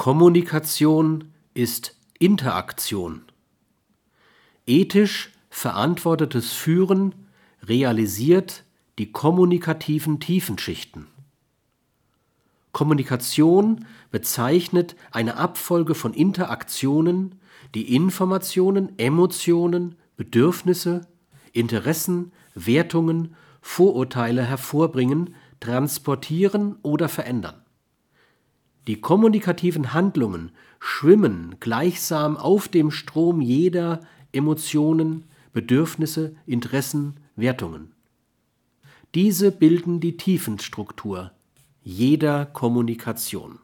Kommunikation ist Interaktion. Ethisch verantwortetes Führen realisiert die kommunikativen Tiefenschichten. Kommunikation bezeichnet eine Abfolge von Interaktionen, die Informationen, Emotionen, Bedürfnisse, Interessen, Wertungen, Vorurteile hervorbringen, transportieren oder verändern. Die kommunikativen Handlungen schwimmen gleichsam auf dem Strom jeder Emotionen, Bedürfnisse, Interessen, Wertungen. Diese bilden die Tiefenstruktur jeder Kommunikation